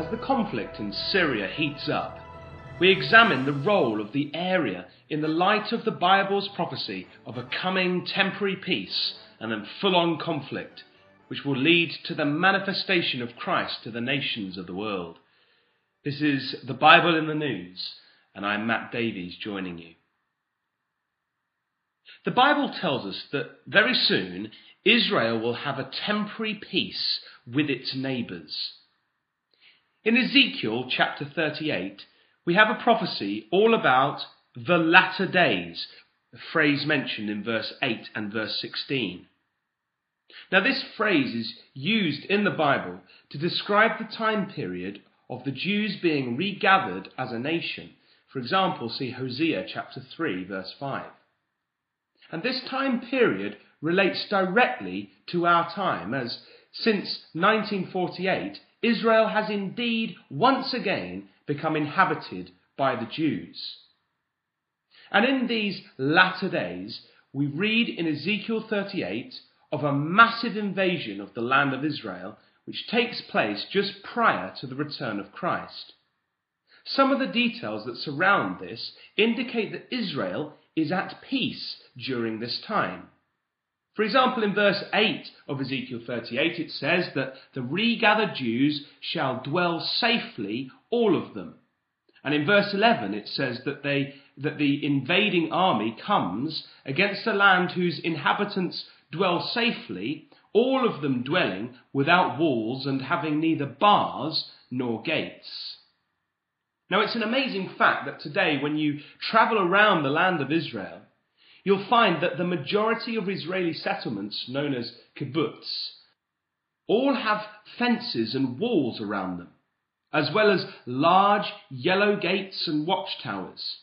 as the conflict in Syria heats up, we examine the role of the area in the light of the Bible's prophecy of a coming temporary peace and then full on conflict, which will lead to the manifestation of Christ to the nations of the world. This is the Bible in the News, and I'm Matt Davies joining you. The Bible tells us that very soon Israel will have a temporary peace with its neighbours. In Ezekiel chapter 38, we have a prophecy all about the latter days, a phrase mentioned in verse 8 and verse 16. Now, this phrase is used in the Bible to describe the time period of the Jews being regathered as a nation. For example, see Hosea chapter 3, verse 5. And this time period relates directly to our time, as since 1948, Israel has indeed once again become inhabited by the Jews. And in these latter days, we read in Ezekiel 38 of a massive invasion of the land of Israel, which takes place just prior to the return of Christ. Some of the details that surround this indicate that Israel is at peace during this time. For example, in verse 8 of Ezekiel 38, it says that the regathered Jews shall dwell safely, all of them. And in verse 11, it says that, they, that the invading army comes against a land whose inhabitants dwell safely, all of them dwelling without walls and having neither bars nor gates. Now, it's an amazing fact that today, when you travel around the land of Israel, you'll find that the majority of Israeli settlements, known as kibbutz, all have fences and walls around them, as well as large yellow gates and watchtowers.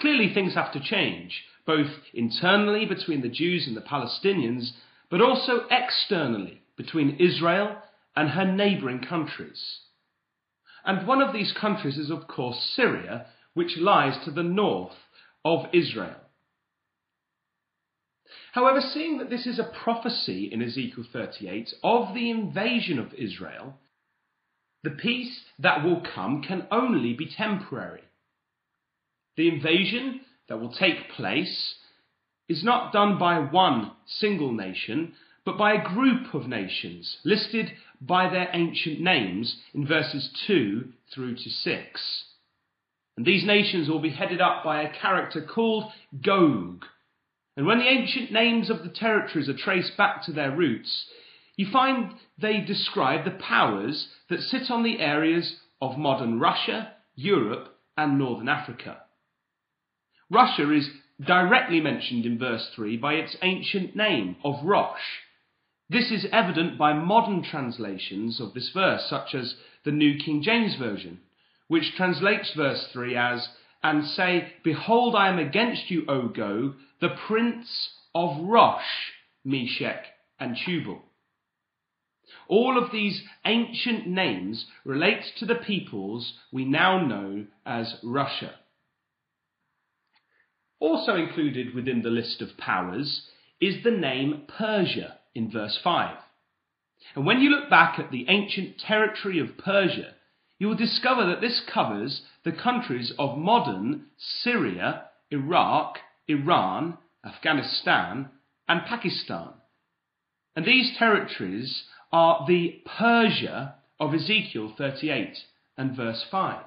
Clearly, things have to change, both internally between the Jews and the Palestinians, but also externally between Israel and her neighbouring countries. And one of these countries is, of course, Syria, which lies to the north of Israel. However, seeing that this is a prophecy in Ezekiel 38 of the invasion of Israel, the peace that will come can only be temporary. The invasion that will take place is not done by one single nation, but by a group of nations listed by their ancient names in verses 2 through to 6. And these nations will be headed up by a character called Gog, and when the ancient names of the territories are traced back to their roots, you find they describe the powers that sit on the areas of modern Russia, Europe, and Northern Africa. Russia is directly mentioned in verse 3 by its ancient name of Rosh. This is evident by modern translations of this verse, such as the New King James Version, which translates verse 3 as, And say, Behold, I am against you, O Gog, the prince of Rosh, Meshech, and Tubal. All of these ancient names relate to the peoples we now know as Russia. Also included within the list of powers is the name Persia in verse 5. And when you look back at the ancient territory of Persia, you will discover that this covers the countries of modern Syria, Iraq, Iran, Afghanistan, and Pakistan. And these territories are the Persia of Ezekiel 38 and verse 5.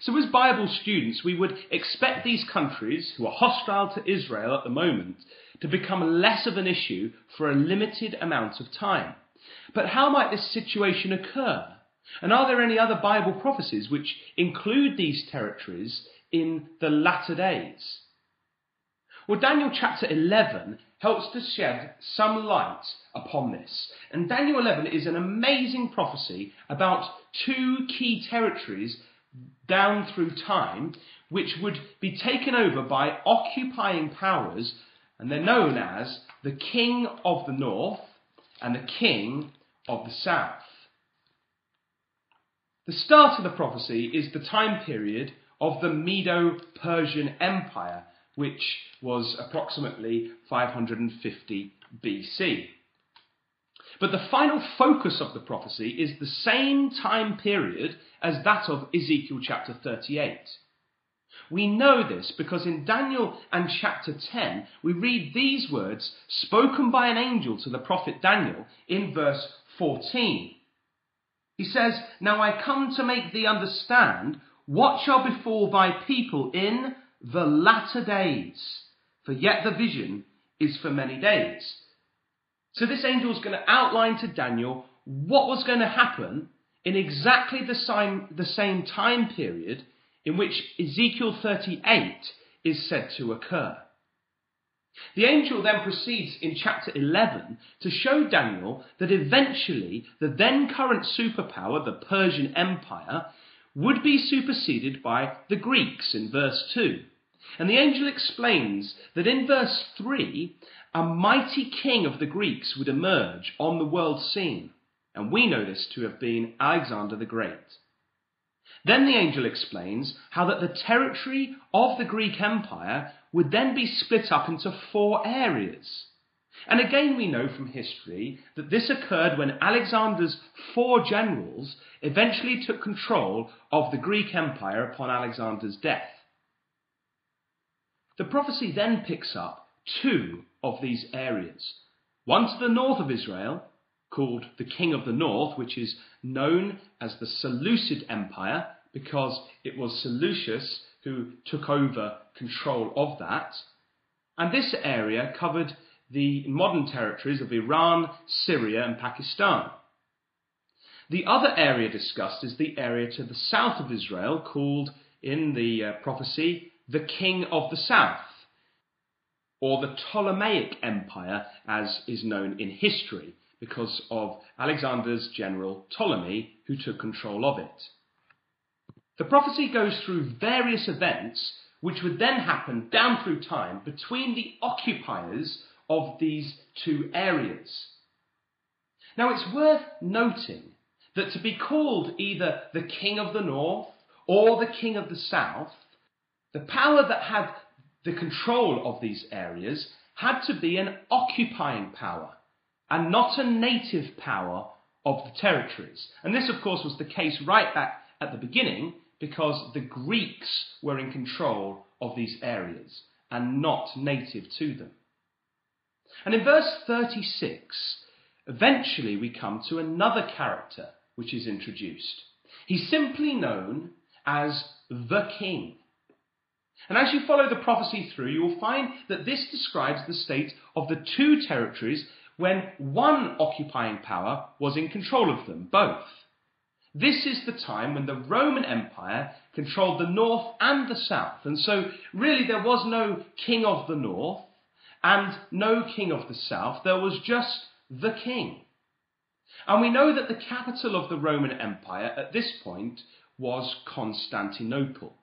So, as Bible students, we would expect these countries, who are hostile to Israel at the moment, to become less of an issue for a limited amount of time. But how might this situation occur? And are there any other Bible prophecies which include these territories in the latter days? Well, Daniel chapter 11 helps to shed some light upon this. And Daniel 11 is an amazing prophecy about two key territories down through time which would be taken over by occupying powers, and they're known as the King of the North and the King of the South. The start of the prophecy is the time period of the Medo Persian Empire which was approximately 550 BC. But the final focus of the prophecy is the same time period as that of Ezekiel chapter 38. We know this because in Daniel and chapter 10, we read these words spoken by an angel to the prophet Daniel in verse 14. He says, Now I come to make thee understand what shall befall thy people in the latter days, for yet the vision is for many days. So this angel is going to outline to Daniel what was going to happen in exactly the same, the same time period in which Ezekiel 38 is said to occur. The angel then proceeds in chapter 11 to show Daniel that eventually the then current superpower, the Persian Empire, would be superseded by the Greeks in verse 2. And the angel explains that in verse 3, a mighty king of the Greeks would emerge on the world scene, and we know this to have been Alexander the Great. Then the angel explains how that the territory of the Greek Empire would then be split up into four areas. And again, we know from history that this occurred when Alexander's four generals eventually took control of the Greek Empire upon Alexander's death. The prophecy then picks up two of these areas. One to the north of Israel, called the King of the North, which is known as the Seleucid Empire because it was Seleucus who took over control of that. And this area covered the modern territories of Iran, Syria, and Pakistan. The other area discussed is the area to the south of Israel, called in the uh, prophecy the King of the South or the Ptolemaic Empire, as is known in history, because of Alexander's general Ptolemy, who took control of it. The prophecy goes through various events which would then happen down through time between the occupiers of these two areas. Now it's worth noting that to be called either the King of the North or the King of the South, the power that had the control of these areas had to be an occupying power and not a native power of the territories. And this, of course, was the case right back at the beginning because the Greeks were in control of these areas and not native to them. And in verse 36, eventually we come to another character which is introduced. He's simply known as the king. And as you follow the prophecy through, you will find that this describes the state of the two territories when one occupying power was in control of them, both. This is the time when the Roman Empire controlled the north and the south. And so, really, there was no king of the north and no king of the south. There was just the king. And we know that the capital of the Roman Empire at this point was Constantinople.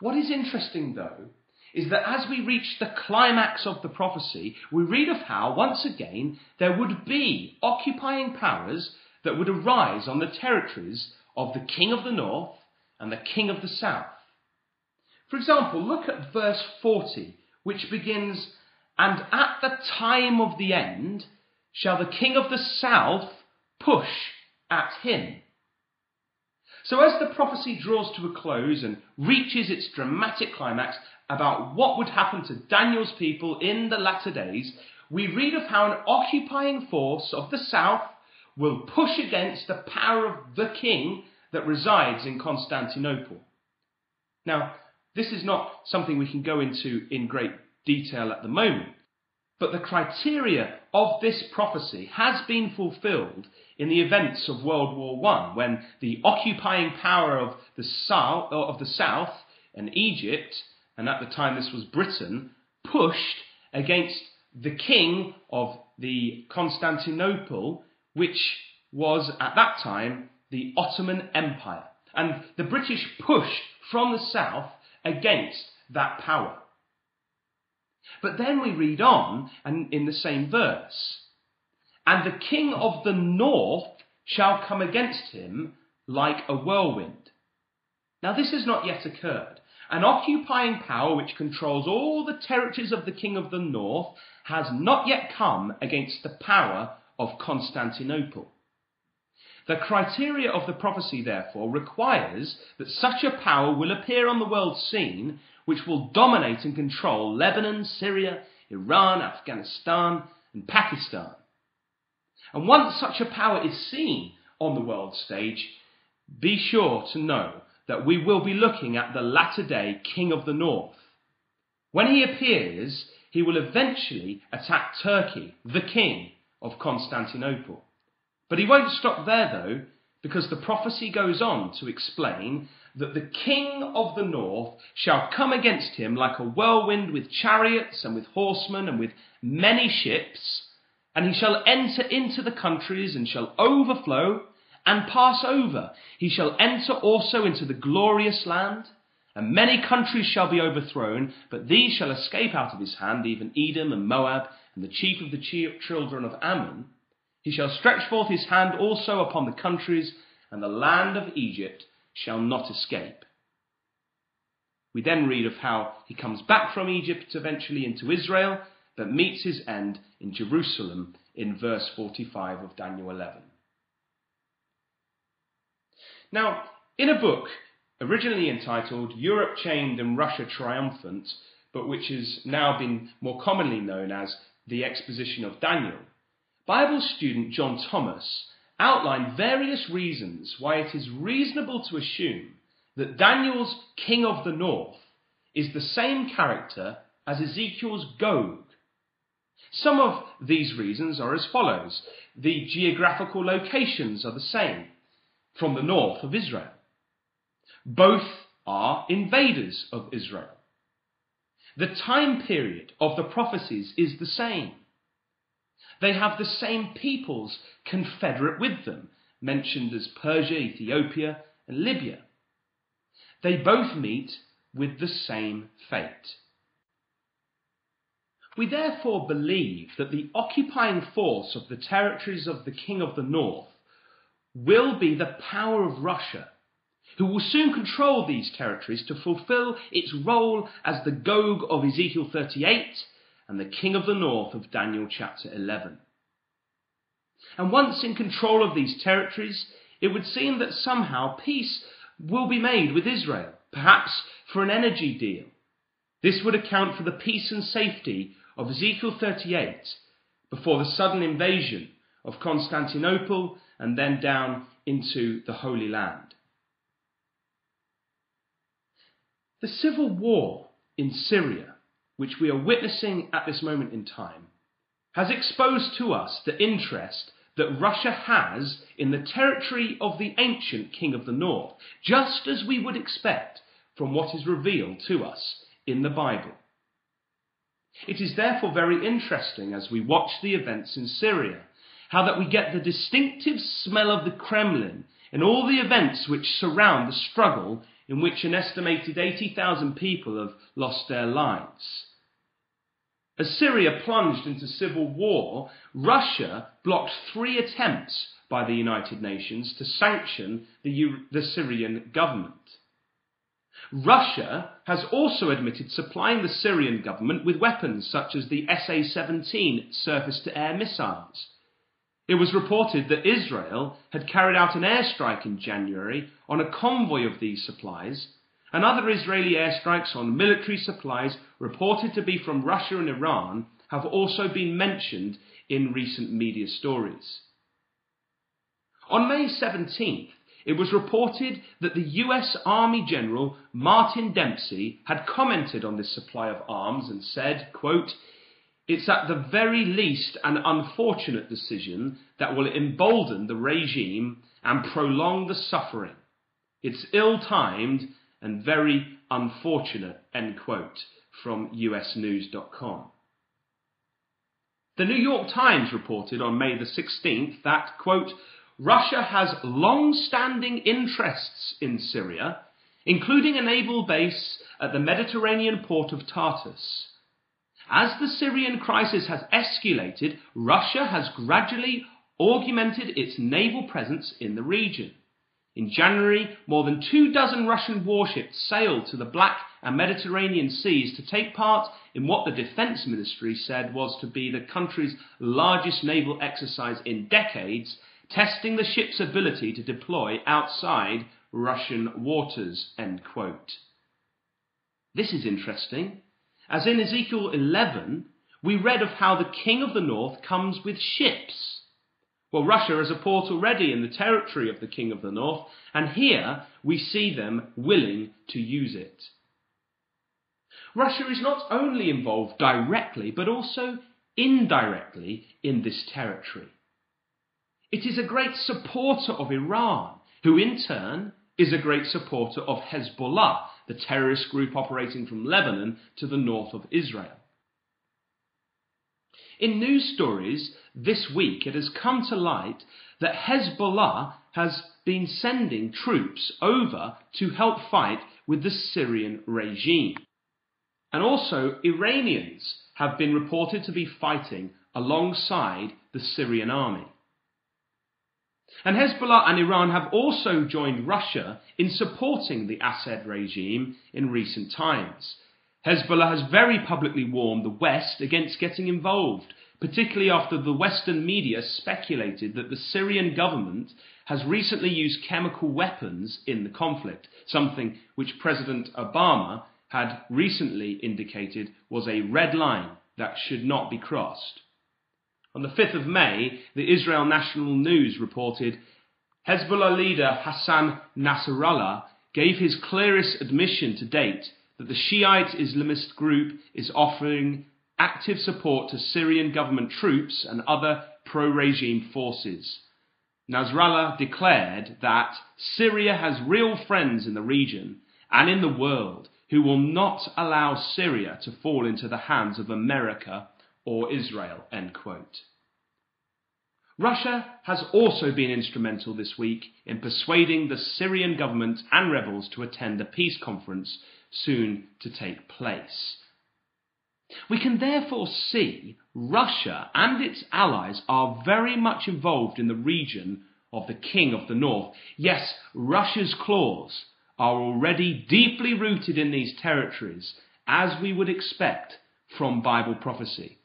What is interesting, though, is that as we reach the climax of the prophecy, we read of how, once again, there would be occupying powers that would arise on the territories of the king of the north and the king of the south. For example, look at verse 40, which begins, And at the time of the end shall the king of the south push at him. So, as the prophecy draws to a close and reaches its dramatic climax about what would happen to Daniel's people in the latter days, we read of how an occupying force of the south will push against the power of the king that resides in Constantinople. Now, this is not something we can go into in great detail at the moment, but the criteria of this prophecy has been fulfilled in the events of World War I, when the occupying power of the south, of the south and Egypt, and at the time this was Britain, pushed against the king of the Constantinople, which was at that time the Ottoman Empire. And the British pushed from the south against that power. But then we read on, and in the same verse, and the king of the north shall come against him like a whirlwind. Now, this has not yet occurred, an occupying power which controls all the territories of the king of the north has not yet come against the power of Constantinople. The criteria of the prophecy, therefore, requires that such a power will appear on the world scene which will dominate and control Lebanon, Syria, Iran, Afghanistan, and Pakistan. And once such a power is seen on the world stage, be sure to know that we will be looking at the latter day King of the North. When he appears, he will eventually attack Turkey, the king of Constantinople. But he won't stop there, though, because the prophecy goes on to explain that the king of the north shall come against him like a whirlwind with chariots and with horsemen and with many ships, and he shall enter into the countries and shall overflow and pass over. He shall enter also into the glorious land, and many countries shall be overthrown, but these shall escape out of his hand, even Edom and Moab and the chief of the children of Ammon. He shall stretch forth his hand also upon the countries, and the land of Egypt shall not escape. We then read of how he comes back from Egypt eventually into Israel, but meets his end in Jerusalem in verse 45 of Daniel 11. Now, in a book originally entitled Europe Chained and Russia Triumphant, but which has now been more commonly known as The Exposition of Daniel, Bible student John Thomas outlined various reasons why it is reasonable to assume that Daniel's king of the north is the same character as Ezekiel's Gog. Some of these reasons are as follows. The geographical locations are the same from the north of Israel. Both are invaders of Israel. The time period of the prophecies is the same. They have the same peoples confederate with them, mentioned as Persia, Ethiopia, and Libya. They both meet with the same fate. We therefore believe that the occupying force of the territories of the King of the North will be the power of Russia, who will soon control these territories to fulfill its role as the Gog of Ezekiel 38 and the king of the north of Daniel chapter 11. And once in control of these territories, it would seem that somehow peace will be made with Israel, perhaps for an energy deal. This would account for the peace and safety of Ezekiel 38 before the sudden invasion of Constantinople and then down into the Holy Land. The civil war in Syria which we are witnessing at this moment in time, has exposed to us the interest that Russia has in the territory of the ancient king of the north, just as we would expect from what is revealed to us in the Bible. It is therefore very interesting as we watch the events in Syria, how that we get the distinctive smell of the Kremlin in all the events which surround the struggle in which an estimated 80,000 people have lost their lives. As Syria plunged into civil war, Russia blocked three attempts by the United Nations to sanction the, the Syrian government. Russia has also admitted supplying the Syrian government with weapons such as the SA 17 surface to air missiles. It was reported that Israel had carried out an airstrike in January on a convoy of these supplies and other Israeli airstrikes on military supplies reported to be from Russia and Iran have also been mentioned in recent media stories. On May 17th, it was reported that the US Army General Martin Dempsey had commented on this supply of arms and said, quote, it's at the very least an unfortunate decision that will embolden the regime and prolong the suffering. It's ill timed and very unfortunate, end quote, from usnews.com. The New York Times reported on May the 16th that, quote, Russia has long standing interests in Syria, including a naval base at the Mediterranean port of Tartus. As the Syrian crisis has escalated, Russia has gradually augmented its naval presence in the region. In January, more than two dozen Russian warships sailed to the Black and Mediterranean seas to take part in what the Defence Ministry said was to be the country's largest naval exercise in decades, testing the ship's ability to deploy outside Russian waters. This is interesting, as in Ezekiel 11, we read of how the king of the north comes with ships. Well, Russia has a port already in the territory of the king of the north, and here we see them willing to use it. Russia is not only involved directly, but also indirectly in this territory. It is a great supporter of Iran, who in turn is a great supporter of Hezbollah, the terrorist group operating from Lebanon to the north of Israel. In news stories this week, it has come to light that Hezbollah has been sending troops over to help fight with the Syrian regime. And also, Iranians have been reported to be fighting alongside the Syrian army. And Hezbollah and Iran have also joined Russia in supporting the Assad regime in recent times. Hezbollah has very publicly warned the West against getting involved, particularly after the Western media speculated that the Syrian government has recently used chemical weapons in the conflict, something which President Obama had recently indicated was a red line that should not be crossed. On the 5th of May, the Israel National News reported Hezbollah leader Hassan Nasrallah gave his clearest admission to date that the Shiite Islamist group is offering active support to Syrian government troops and other pro regime forces. Nasrallah declared that Syria has real friends in the region and in the world who will not allow Syria to fall into the hands of America or Israel. End quote. Russia has also been instrumental this week in persuading the Syrian government and rebels to attend a peace conference soon to take place. We can therefore see Russia and its allies are very much involved in the region of the King of the North. Yes, Russia's claws are already deeply rooted in these territories, as we would expect from Bible prophecy.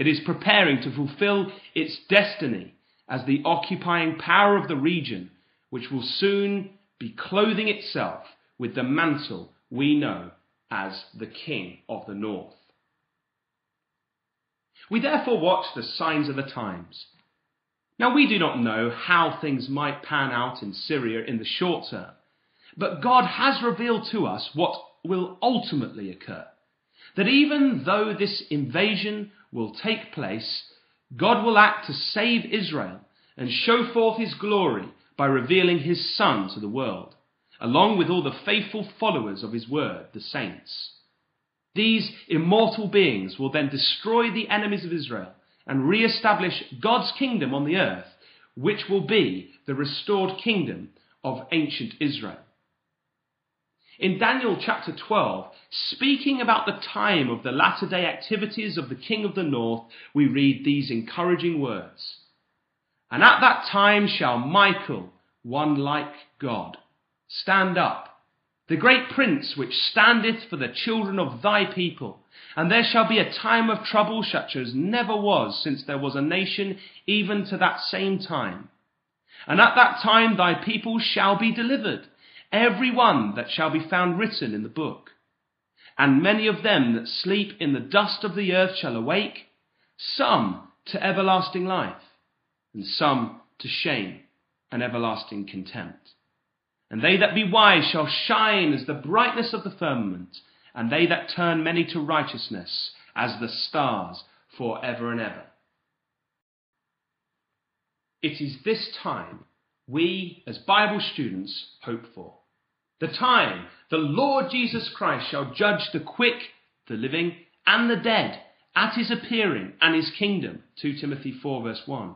It is preparing to fulfill its destiny as the occupying power of the region, which will soon be clothing itself with the mantle we know as the King of the North. We therefore watch the signs of the times. Now, we do not know how things might pan out in Syria in the short term, but God has revealed to us what will ultimately occur. That even though this invasion will take place, God will act to save Israel and show forth his glory by revealing his Son to the world, along with all the faithful followers of his word, the saints. These immortal beings will then destroy the enemies of Israel and re establish God's kingdom on the earth, which will be the restored kingdom of ancient Israel. In Daniel chapter 12, speaking about the time of the latter day activities of the king of the north, we read these encouraging words. And at that time shall Michael, one like God, stand up, the great prince which standeth for the children of thy people. And there shall be a time of trouble such as never was since there was a nation, even to that same time. And at that time thy people shall be delivered every one that shall be found written in the book. And many of them that sleep in the dust of the earth shall awake, some to everlasting life, and some to shame and everlasting contempt. And they that be wise shall shine as the brightness of the firmament, and they that turn many to righteousness as the stars for ever and ever. It is this time we, as Bible students, hope for. The time the Lord Jesus Christ shall judge the quick, the living, and the dead at his appearing and his kingdom. 2 Timothy 4 verse 1.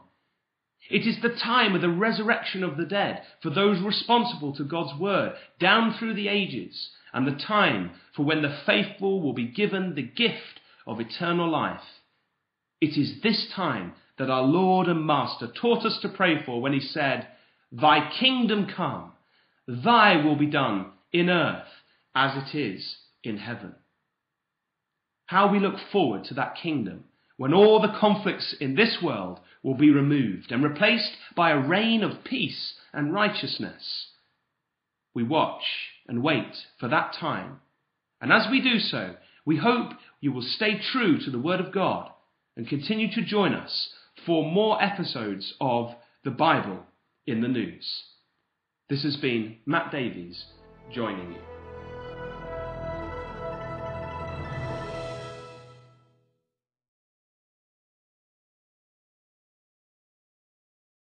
It is the time of the resurrection of the dead for those responsible to God's word down through the ages, and the time for when the faithful will be given the gift of eternal life. It is this time that our Lord and Master taught us to pray for when he said, Thy kingdom come Thy will be done in earth as it is in heaven. How we look forward to that kingdom when all the conflicts in this world will be removed and replaced by a reign of peace and righteousness. We watch and wait for that time. And as we do so, we hope you will stay true to the Word of God and continue to join us for more episodes of the Bible in the News. This has been Matt Davies joining you.